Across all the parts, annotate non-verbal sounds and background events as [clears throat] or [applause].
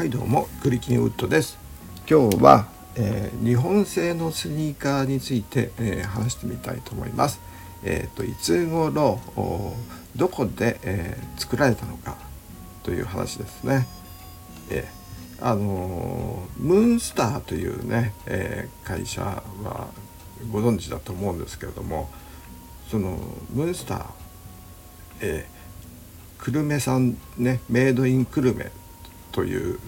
はいどうもクリキンウッドです。今日は、えー、日本製のスニーカーについて、えー、話してみたいと思います。えっ、ー、といつ頃どこで、え作られたのかという話ですね。えあのムーンスターというね、え会社はご存知だと思うんですけれどもそのムーンスター、えー、久留米産ねメイドイン久留米という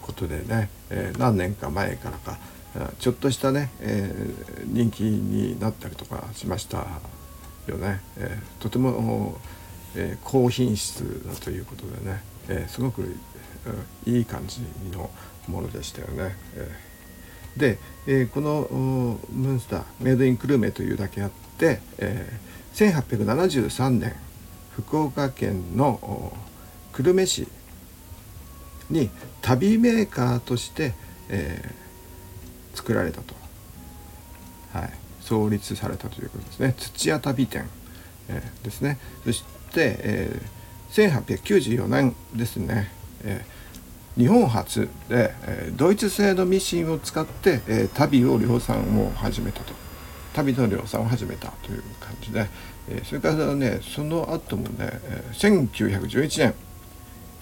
ことでね、えー、何年か前からかちょっとしたね、えー、人気になったりとかしましたよね、えー、とても、え、高品質だということでね、え、すごく、いい感じのものでしたよね。え、で、え、このムンスターメイドインクルメというだけあって、えー、1873年福岡県の久留米市に旅メーカーとして、えー、作られたと、はい、創立されたということですね。土屋旅店、えー、ですね。そして、えー、1894年ですね、えー、日本初で、えー、ドイツ製のミシンを使って、えー、旅を量産を始めたと。旅の量産を始めたという感じで、えー、それからねその後もね、えー、1911年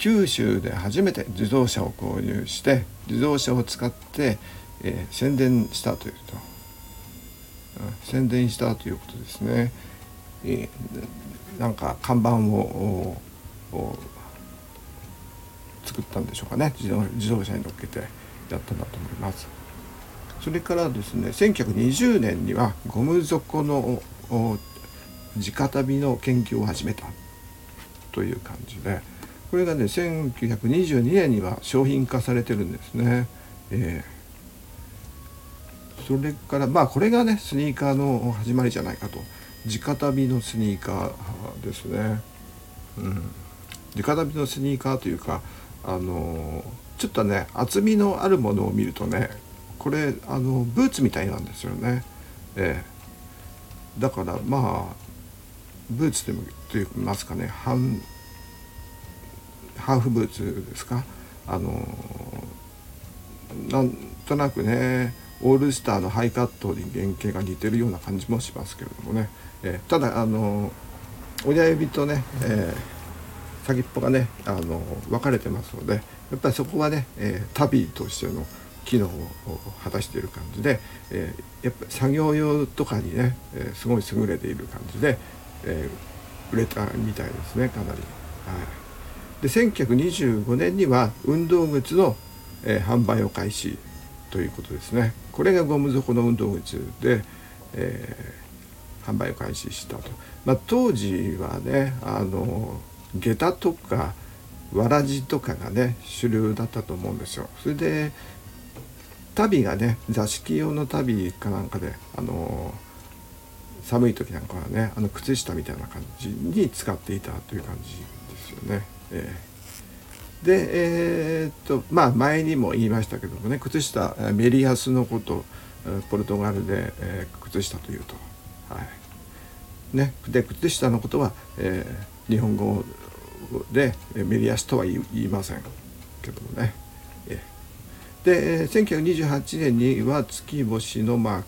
九州で初めて自動車を購入して自動車を使って、えー、宣伝したというと、うん、宣伝したということですね、えー、なんか看板を作ったんでしょうかね。自動自動車に乗っけてやったんだと思います。それからですね1920年にはゴム底の直旅の研究を始めたという感じで。これがね1922年には商品化されてるんですね。えー、それからまあこれがねスニーカーの始まりじゃないかと直旅のスニーカーですね。うん、直旅のスニーカーというかあのちょっとね厚みのあるものを見るとねこれあのブーツみたいなんですよね。えー、だからまあブーツでもと言いますかね半ハーフブーツですか？あのなんとなくねオールスターのハイカットに原型が似てるような感じもしますけれどもね、えー、ただあの親指とね、えー、先っぽがねあの分かれてますのでやっぱりそこはね、えー、旅としての機能を果たしている感じで、えー、やっぱ作業用とかにね、えー、すごい優れている感じで、えー、売れたみたいですねかなり。はい。で1925年には運動靴の、えー、販売を開始ということですね。これがゴム底の運動靴で、えー、販売を開始したと、まあ、当時はねあの下駄とかわらじとかがね主流だったと思うんですよ。それで足袋がね座敷用の足袋かなんかであの寒い時なんかはねあの靴下みたいな感じに使っていたという感じですよね。え、でえー、っとまあ前にも言いましたけどもね靴下メリアスのことポルトガルで、えー、靴下というと。はいね、で靴下のことは、えー、日本語でメリアスとは言いませんけどもね。で1928年には月星のマー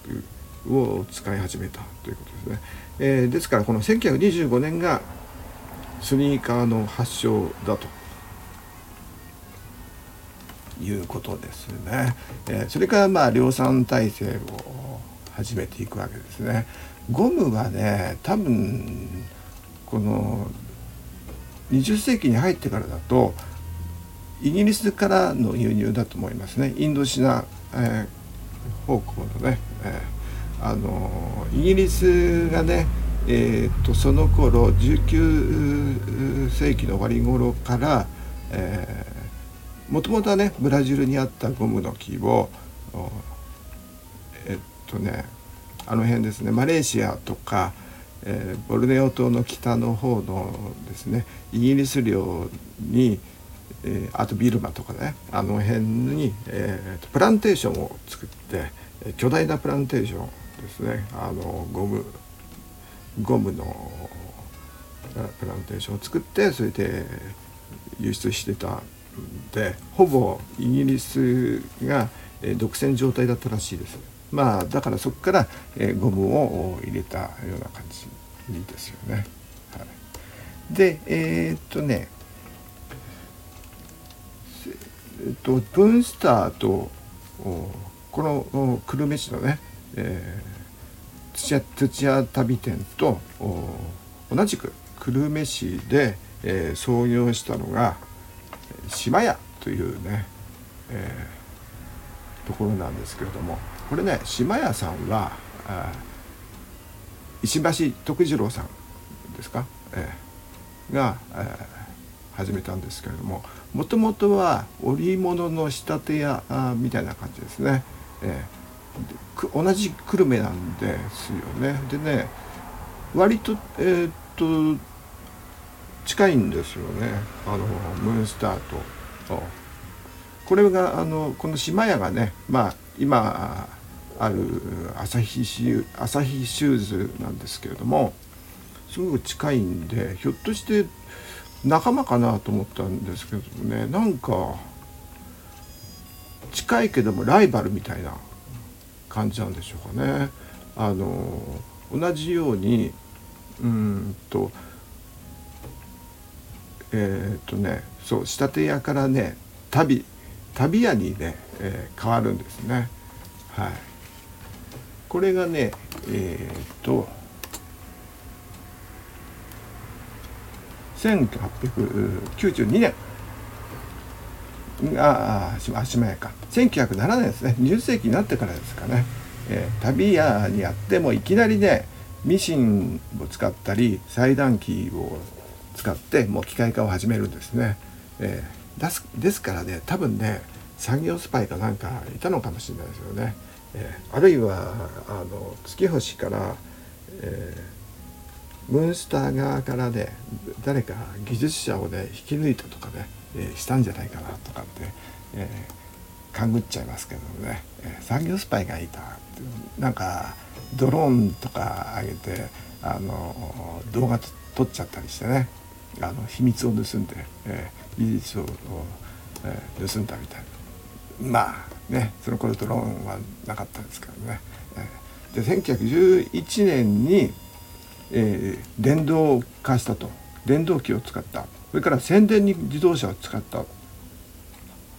クを使い始めたということですね。えー、ですからこの1925年がスニーカーの発祥だということですね。えー、それからまあ量産体制を始めていくわけですね。ゴムはね多分この20世紀に入ってからだとイギリスからの輸入だと思いますねインドシナ、えー、方向のね、えー、あのイギリスがねえーと、その頃19世紀の終わり頃から、もともとはねブラジルにあったゴムの木をえっとねあの辺ですねマレーシアとか、えー、ボルネオ島の北の方のですねイギリス領に、えー、あとビルマとかねあの辺に、えー、プランテーションを作って巨大なプランテーションですねあのゴムゴムのプランテーションを作ってそれで輸出してたんでほぼイギリスが、独占状態だったらしいです。まあだからそこから、ゴムを入れたような感じですよね。はい、でえー、っとねえっとブンスターとこの久留米市のね、えー、土屋土屋旅店と同じく久留米市で、えー、創業したのが島屋というね、えー、ところなんですけれどもこれね島屋さんは石橋徳次郎さんですか、えー、が、えー、始めたんですけれどももともとは織物の仕立て屋みたいな感じですね、えー、同じ久留米なんですよね。でね割とえー、っと近いんですよね。あのムーンスターと。これがあのこの島屋がねまあ今ある朝日シ朝日シューズなんですけれどもすごく近いんでひょっとして仲間かなと思ったんですけどもねなんか近いけどもライバルみたいな感じなんでしょうかね。あの同じようにうんとえー、っとねそう仕立て屋からね旅旅屋にね、えー、変わるんですね。はい、これがねえー、っと1892年ああ島屋か1907年ですね20世紀になってからですかね、えー、旅屋にあってもいきなりねミシンを使ったり裁断機を使ってもう機械化を始めるんですね。えー、ですですからね多分ね産業スパイかなんかいたのかもしれないですよね。えー、あるいはあの月星から、えー、ムーンスター側からね誰か技術者をね引き抜いたとかね、えー、したんじゃないかなとかって、えー、勘ぐっちゃいますけどね、えー、産業スパイがいたなんかドローンとか上げてあの動画撮っちゃったりしてね。あの秘密を盗んで、えー、技術を、えー、盗んだみたいな。まあねその頃ドローンはなかったんですけどね、えー、で1911年に、えー、電動化したと。電動機を使った。それから宣伝に自動車を使った、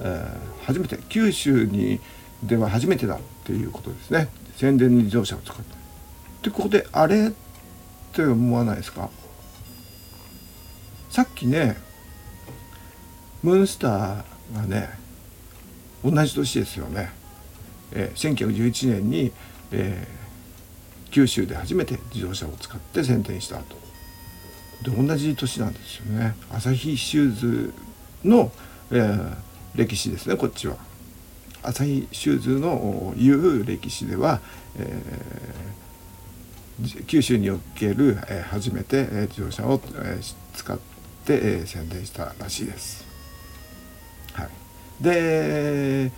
えー、初めて九州にでは初めてだっていうことですね。宣伝に自動車を使った。でここであれって思わないですか？さっきねムーンスターがね同じ年ですよね、えー、1911年に、えー、九州で初めて自動車を使って宣伝した後で同じ年なんですよね朝日シューズの、えー、歴史ですねこっちは朝日シューズのいう歴史では、えー、九州における、えー、初めて、え、自動車を、えー、使って、えー、宣伝したらしいです。はい、で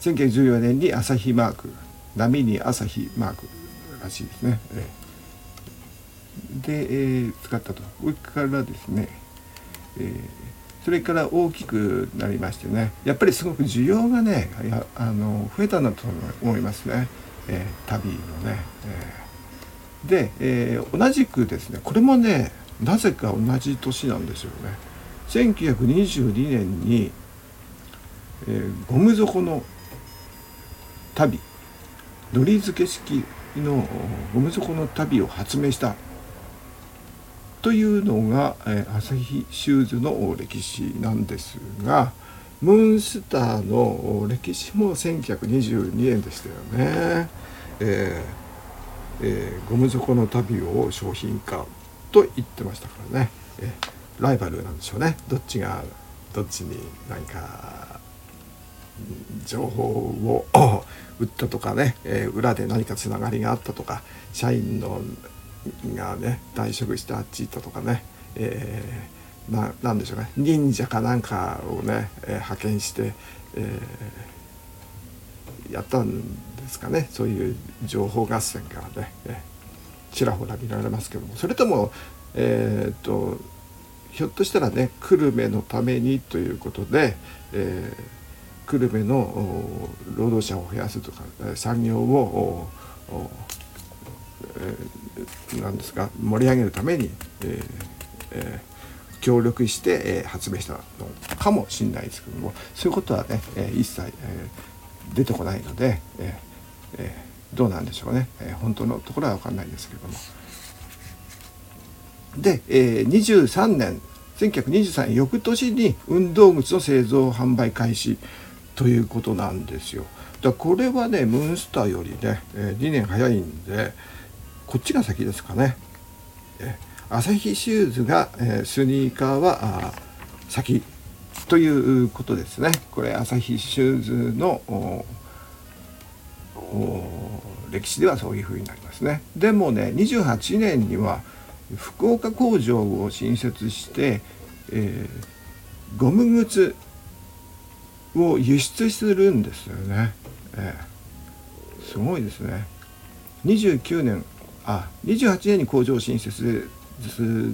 1914年に朝日マーク波に朝日マークらしいですね。で、えー、使ったと。それからですね、えー、それから大きくなりましてね。やっぱりすごく需要がねあの増えたんだと思いますね、えー、旅のね。えー、で、えー、同じくですねこれもねなぜか同じ年なんですよね。1922年に、えー、ゴム底の旅のり付け式のゴム底の旅を発明した。というのが、えー、朝日シューズの歴史なんですがムーンスターの歴史も1922年でしたよね。えーえー、ゴム底の旅を商品化と言ってましたからね、えライバルなんでしょうね。どっちがどっちに何か情報を [coughs] 売ったとかね、えー、裏で何かつながりがあったとか社員のがね退職してあっち行ったとかね、えー、ななんでしょうね。忍者かなんかをね、えー、派遣して、えー、やったんですかね。そういう情報合戦がね、えーちらほら見られますけども。それとも、えーと、ひょっとしたらね久留米のためにということで、えー、久留米の労働者を増やすとか産業をえー、なんですか盛り上げるために、ええー、協力して、えー、発明したのかもしれないですけどもそういうことはね、えー、一切、えー、出てこないので、えーえー、どうなんでしょうね、えー、本当のところは分かんないですけども。で、えー、23年1923年翌年に運動靴の製造販売開始ということなんですよ。だこれはねムーンスターよりね、えー、2年早いんでこっちが先ですかね。え、朝日シューズが、え、スニーカーは先ということですね。これ朝日シューズの歴史ではそういうふうになりますね。でもね28年には福岡工場を新設して、えー、ゴム靴を輸出するんですよね。えー、すごいですね。29年あ28年に工場新設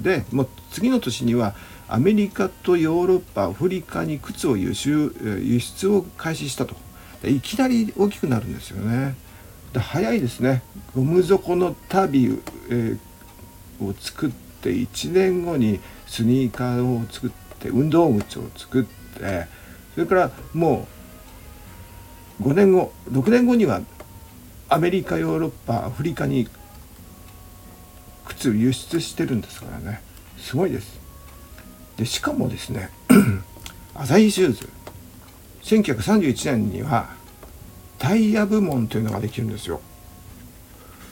でもう次の年にはアメリカとヨーロッパアフリカに靴を輸出輸出を開始したといきなり大きくなるんですよねで。早いですねゴム底の旅、えー、を作って1年後にスニーカーを作って運動靴を作ってそれからもう5年後6年後にはアメリカヨーロッパアフリカに靴輸出してるんですからね。すごいです。でしかもですね [clears throat] アサヒシューズ。1931年にはタイヤ部門というのができるんですよ。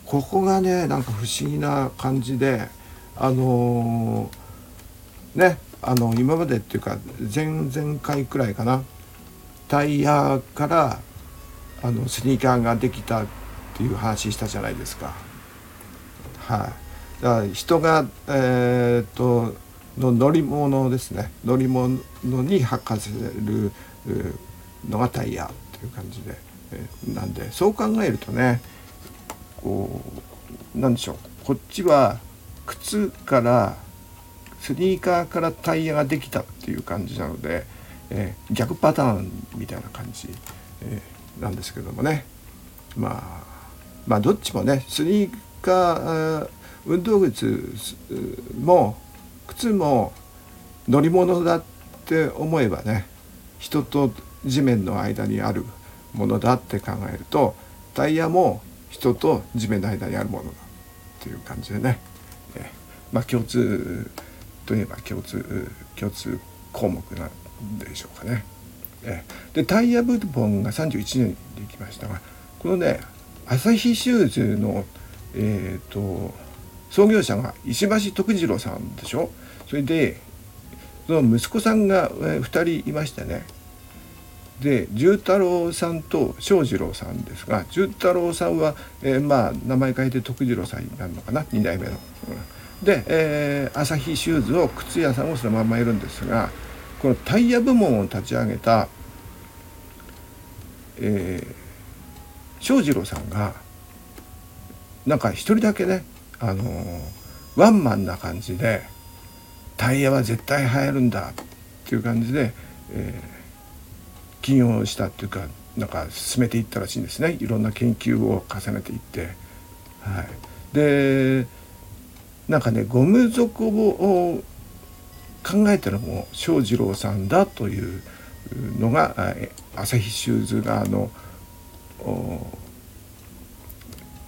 ここがねなんか不思議な感じであのー、ねあの今までっていうか前々回くらいかな。タイヤからあのスニーカーができたっていう話したじゃないですか。はい、人が、えー、っとの乗り物ですね。乗り物に履かせるのがタイヤっていう感じで、えー、なんでそう考えるとねこうなんでしょう。こっちは靴からスニーカーからタイヤができたっていう感じなので、えー、逆パターンみたいな感じ、えー、なんですけどもね、まあ、まあどっちもねスニーカー運動靴も靴も乗り物だって思えばね人と地面の間にあるものだって考えるとタイヤも人と地面の間にあるものだっていう感じでね、え、まあ共通といえば共通共通項目なんでしょうかね。えでタイヤ部門が31年にできましたがこのね朝日シューズの、えーと、創業者が石橋徳次郎さんでしょ？それでその息子さんが、2人いましてね。で重太郎さんと翔次郎さんですが重太郎さんは、えー、まあ名前変えて徳次郎さんになるのかな？2代目の。うんで、えー、朝日シューズを靴屋さんをそのままいるんですがこのタイヤ部門を立ち上げた、えー、翔士郎さんがなんか一人だけね、あの、ワンマンな感じでタイヤは絶対入るんだっていう感じで、えー、起業したっていうかなんか進めていったらしいんですね。いろんな研究を重ねていって。はい、でなんかねゴム底を考えたのも翔士郎さんだというのが朝日シューズ側の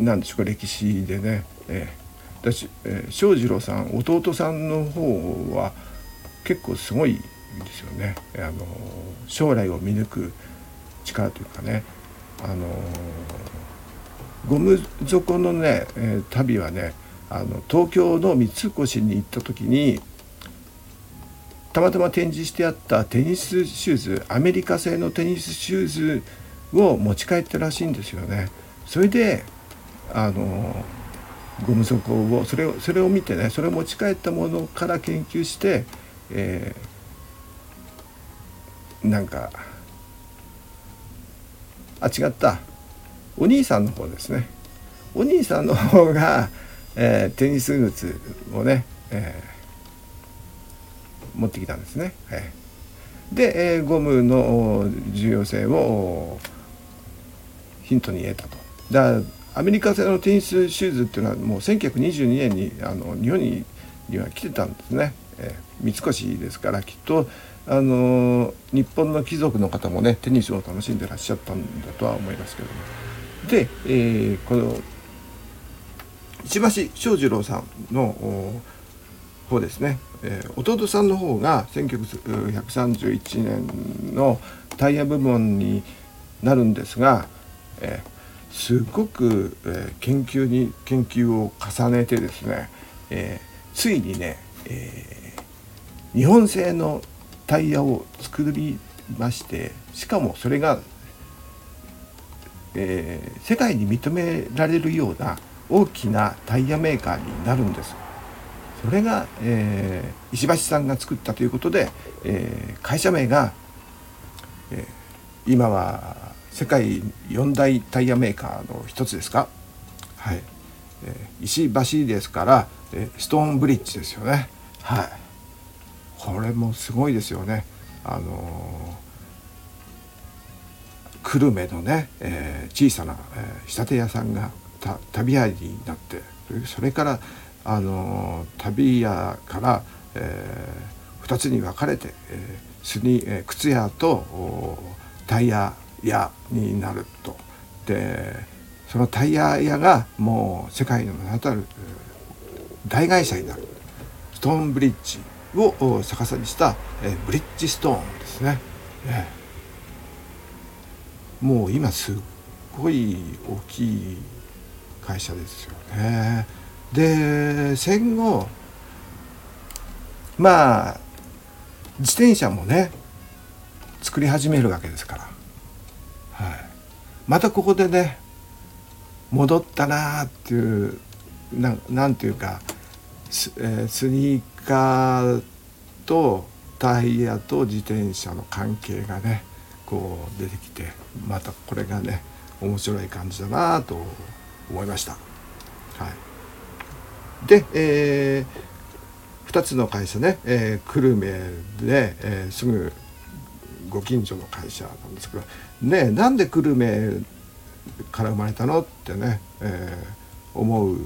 何でしょうか歴史でね、えー、私、えー、翔士郎さん弟さんの方は結構すごいですよね、あの将来を見抜く力というかね、あのゴム底のね、えー、旅はねあの東京の三越に行った時にたまたま展示してあったテニスシューズアメリカ製のテニスシューズを持ち帰ったらしいんですよね。それであのゴム底をそれをそれを見てねそれを持ち帰ったものから研究して、えー、なんかあ違ったお兄さんの方ですねお兄さんの方がえー、テニス靴をね、え持ってきたんですね。はい、で、えー、ゴムの重要性をヒントに得たと。だアメリカ製のテニスシューズっていうのはもう1922年にあの日本にには来てたんですね。えー、三越ですからきっとあの日本の貴族の方もねテニスを楽しんでらっしゃったんだとは思いますけども。で、えー、この石橋正次郎さんの方ですね、えー、弟さんの方が1931年のタイヤ部門になるんですが、えー、すごく、えー、研究に研究を重ねてですね、えついにね、え日本製のタイヤを作りましてしかもそれが、え世界に認められるような大きなタイヤメーカーになるんです。それが、えー、石橋さんが作ったということで、えー、会社名が、えー、今は世界四大タイヤメーカーの一つですか、はいえー、石橋ですから、えー、ストーンブリッジですよね。はい、これもすごいですよね。あのー、久留米のね、えー、小さな、えー、仕立て屋さんがた旅屋になってそれからあの旅屋から、えー、2つに分かれて、えー、スニえー、靴屋とタイヤ屋になると。でそのタイヤ屋がもう世界の名だたる大会社になるストーンブリッジを逆さにした、ブリッジストーンですね。もう今すっごい大きい会社ですよね。で戦後まあ自転車もね作り始めるわけですから、またここでね戻ったなあっていうななんていうかス,、えー、スニーカーとタイヤと自転車の関係がねこう出てきてまたこれがね面白い感じだなあと思いました。はい、で、えー、2つの会社ね、えー、久留米で、えー、すぐご近所の会社なんですけどねなんで久留米から生まれたのってね、えー、思う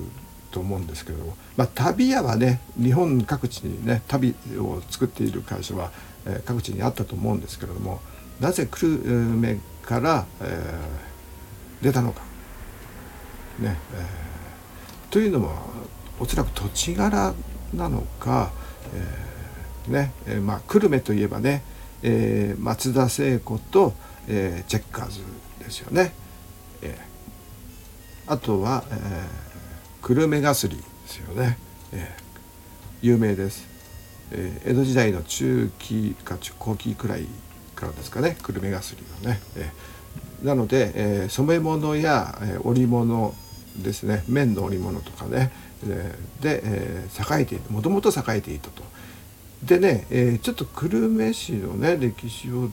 と思うんですけども、まあ、旅屋はね日本各地にね旅を作っている会社は、えー、各地にあったと思うんですけれどもなぜ久留米から、えー、出たのか。ね、えー、というのはおそらく土地柄なのか、えー、ねえー、まあ久留米といえばね、えー、松田聖子と、ええー、チェッカーズですよね。えー、あとは、えー、久留米がすりですよね、えー、有名です、えー、江戸時代の中期か後期くらいからですかね。久留米がすりはね、えー、なので、えー、染め物や、えー、織物ですね。綿の織物とかね。で、えー、栄えていたもともと栄えていたと。でね、えー、ちょっと久留米市のね歴史を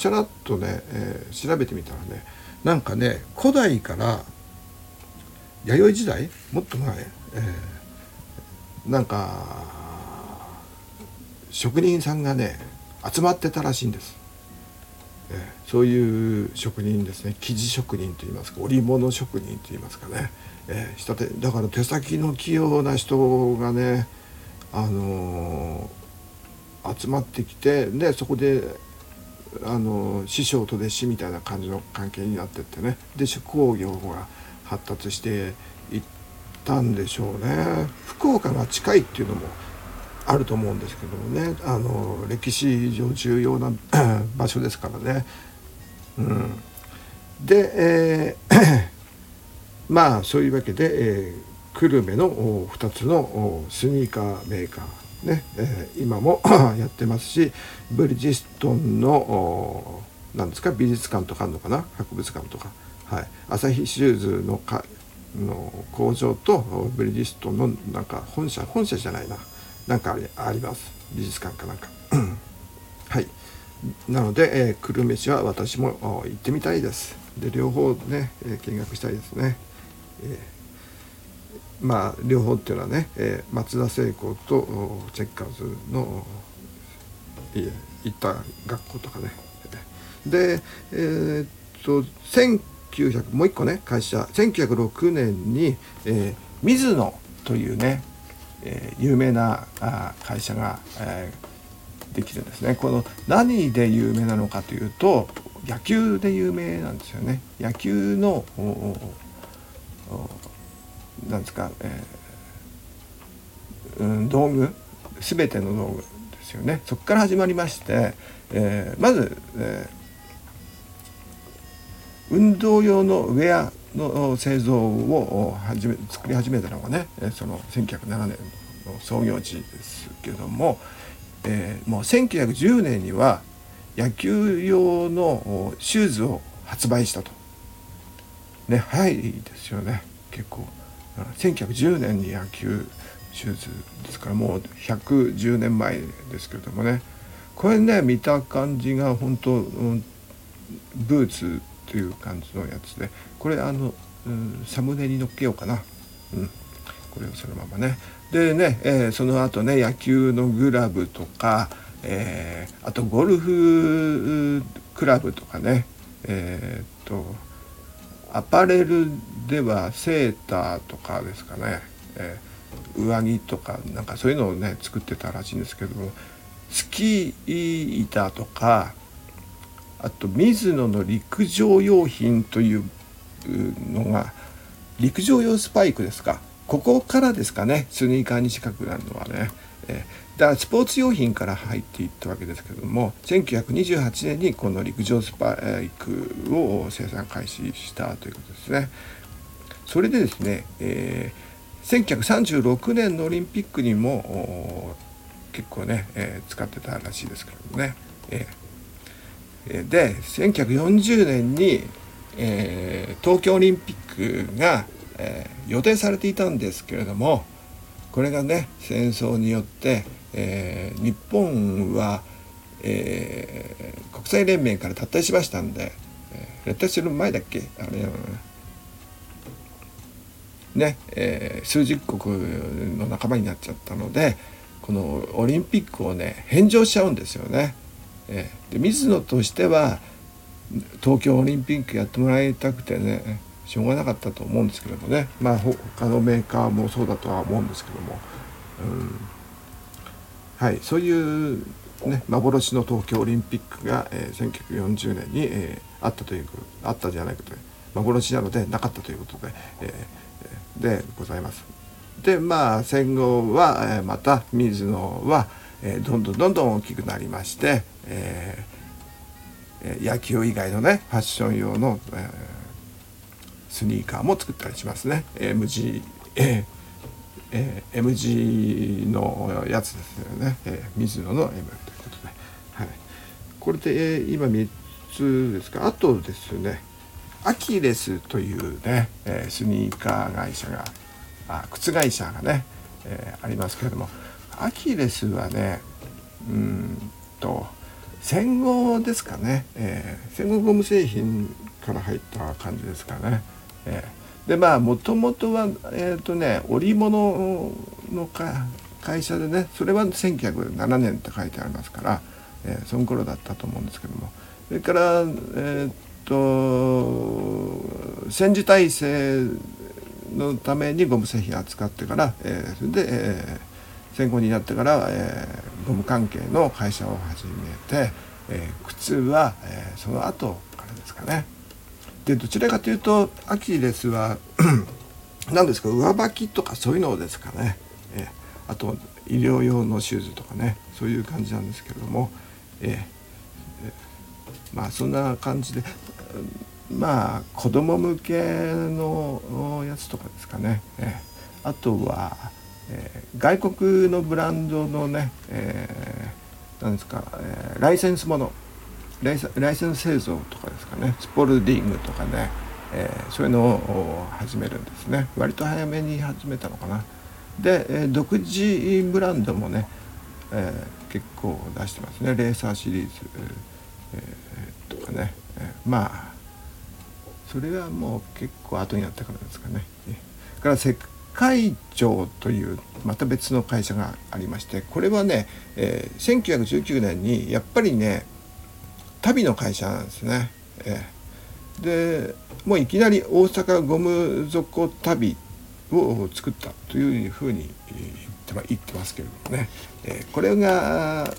ちゃらっとね、えー、調べてみたらねなんかね古代から弥生時代もっと前、えー、なんか職人さんがね集まってたらしいんです。えそういう職人ですね生地職人といいますか織物職人といいますかね、えー、てだから手先の器用な人がね、あのー、集まってきてでそこで、あの、師匠と弟子みたいな感じの関係になってってねで工業が発達していったんでしょうね。福岡が近いっていうのもあると思うんですけどもねあの歴史上重要な [coughs] 場所ですからね。うん、で、えー、[coughs] まあそういうわけで、えー、久留米の2つのスニーカーメーカーね、えー、今も [coughs] やってますしブリヂストンの何ですか美術館とかあるのかな博物館とか、はい、朝日シューズのかの工場とブリヂストンのなんか本社本社じゃないな。なんかあります。美術館かなんか。[coughs] はい。なので、えー、久留米市は私も行ってみたいです。で両方ね、えー、見学したいですね、えまあ両方っていうのはね、えー、松田聖子とチェッカーズの行った学校とかね。でえー、っと1900もう一個ね会社1906年に、えー、水野というね、えー、有名なあ会社が、えー、できるんですね。この何で有名なのかというと野球で有名なんですよね。野球のおおなんですか、えー、うん、道具全ての道具ですよねそこから始まりまして、えー、まず、えー、運動用のウェアの製造を始め作り始めたのがねその1907年の創業時ですけども、えー、もう1910年には野球用のシューズを発売したと。ね早いですよね結構。1910年に野球手術ですからもう110年前ですけれどもね。これね見た感じが本当、うん、ブーツという感じのやつでこれあの、うん、サムネに載っけようかな、うん、これをそのままね。でね、えー、その後ね野球のグラブとか、えー、あとゴルフクラブとかね。えー、っとアパレルではセーターとかですかね、えー、上着とかなんかそういうのをね作ってたらしいんですけどもスキー板とかあと水野の陸上用品というのが陸上用スパイクですか。ここからですかね。スニーカーに近くなるのはね、えだからスポーツ用品から入っていったわけですけども1928年にこの陸上スパイクを生産開始したということですね。それでですね、えー、1936年のオリンピックにも結構ね、えー、使ってたらしいですけどもね。えー、で1940年に、えー、東京オリンピックが、えー、予定されていたんですけれどもこれがね戦争によって、えー、日本は、えー、国際連盟から脱退しましたんで、えー、脱退する前だっけ？あれね、えー、数十国の仲間になっちゃったのでこのオリンピックをね返上しちゃうんですよね。えー、で水野としては東京オリンピックやってもらいたくてねしょうがなかったと思うんですけどもね。まあ他のメーカーもそうだとは思うんですけども、うん、はいそういうね幻の東京オリンピックが、えー、1940年に、えー、あったというあったじゃないかと幻なのでなかったということで、えー、でございます。でまあ戦後は、えー、また水野は、えー、どんどんどんどん大きくなりまして、えー、野球以外のねファッション用の、えースニーカーも作ったりしますね MG、ええー、MG のやつですよね、えー、水野の M ということで、はい、これで、えー、今3つですか？あとですねアキレスというね、えー、スニーカー会社があ靴会社がね、えー、ありますけれどもアキレスはねうんと戦後ですかね、えー、戦後ゴム製品から入った感じですかね。えー、でまあもともとはえっ、ー、とね織物のか会社でねそれは1907年って書いてありますから、えー、その頃だったと思うんですけどもそれからえっ、と戦時体制のためにゴム製品扱ってから、えー、それで、えー、戦後になってから、えー、ゴム関係の会社を始めて、えー、靴は、えー、その後からですかね。でどちらかというとアキレスは [clears throat] 何ですか上履きとかそういうのですかね、えー、あと医療用のシューズとかね。そういう感じなんですけれども、えー、えー、まあそんな感じでまあ子供向けのやつとかですかね、えー、あとは、えー、外国のブランドのね、えー、ですか、えー、ライセンスもの。ライセンス製造とかですかね。スポルディングとかね、えー、そういうのを始めるんですね。割と早めに始めたのかな。で、えー、独自ブランドもね、えー、結構出してますね。レーサーシリーズ、えー、とかね、えまあそれはもう結構後になってからですかね。からセ海町というまた別の会社がありましてこれはね、えー、1919年にやっぱりね旅の会社なんですね。えー、でもういきなり大阪ゴム底旅を作ったというふうに言って言ってますけれどもね、えー、これが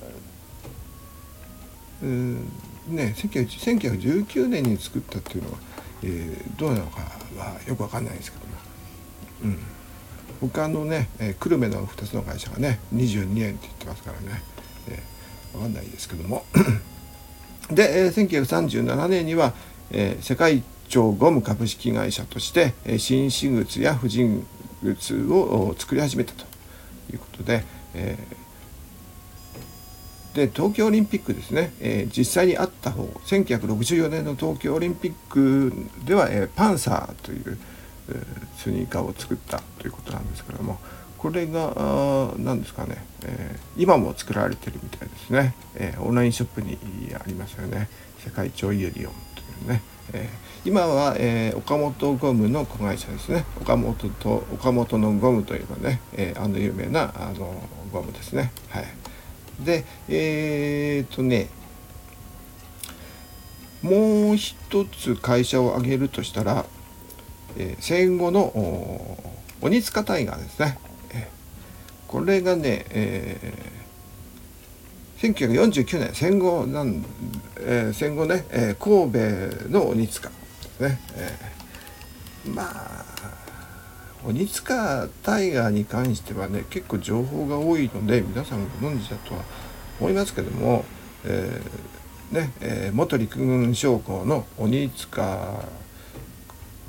うんね1919年に作ったっていうのは、えー、どうなのかはよくわかんないですけども、うん、他のね、えー、久留米の2つの会社がね22年って言ってますからね、えー、わかんないですけども。で、えー、1937年には、えー、世界長ゴム株式会社として、えー、紳士靴や婦人靴を作り始めたということで、えー、で東京オリンピックですね、えー、実際にあった方1964年の東京オリンピックでは、えー、パンサーという、えー、スニーカーを作ったということなんですけどもこれが何ですかね、えー、今も作られてるみたいですね、えー、オンラインショップにありますよね。世界超イエリオンというね、えー、今は、えー、岡本ゴムの子会社ですね。岡本と岡本のゴムといえばね、えー、あの有名なあのゴムですね。はい。でえー、っとねもう一つ会社を挙げるとしたら、えー、戦後の鬼塚タイガーですね。これがね、えー、1949年戦後なん、えー、戦後ね、えー、神戸の鬼塚ですね、えー、まあ鬼塚タイガーに関してはね結構情報が多いので皆さんご存知だとは思いますけども、えー、ねえー、元陸軍将校の鬼塚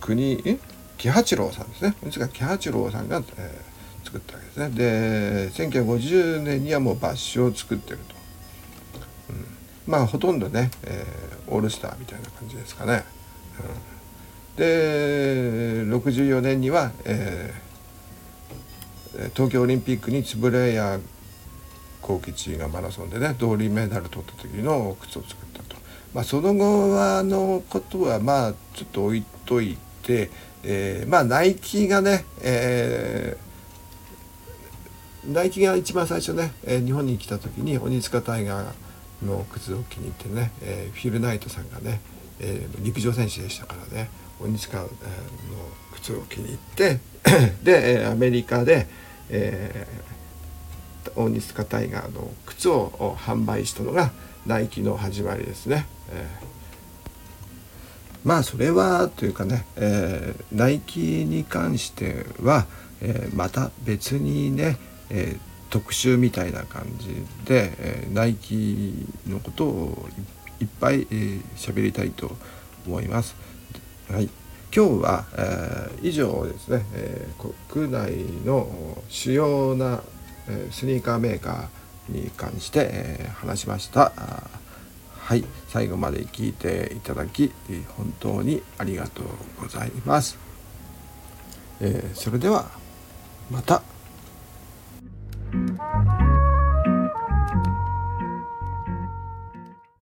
国喜八郎さんですね。鬼塚喜八郎さんが、えー作ったわけですね。で1950年にはもうバッシュを作ってると、うん、まあほとんどね、えー、オールスターみたいな感じですかね、うん、で64年には、えー、東京オリンピックに円谷幸吉がマラソンでね銅メダル取った時の靴を作ったと、まあ、その後はのことはまあちょっと置いといて、えー、まあナイキがね、えーナイキが一番最初ね、えー、日本に来た時に鬼塚タイガーの靴を気に入ってね、えー、フィル・ナイトさんがね、えー、陸上選手でしたからね鬼塚の靴を気に入って [coughs] でアメリカで、えー、鬼塚タイガーの靴を販売したのがナイキの始まりですね。えー、まあそれはというかね、えー、ナイキに関しては、えー、また別にねえー、特集みたいな感じで、えー、ナイキのことをいっぱい喋、えー、りたいと思います。はい、今日は、えー、以上ですね、えー、国内の主要な、えー、スニーカーメーカーに関して、え、話しました。はい最後まで聞いていただき本当にありがとうございます。え、それではまた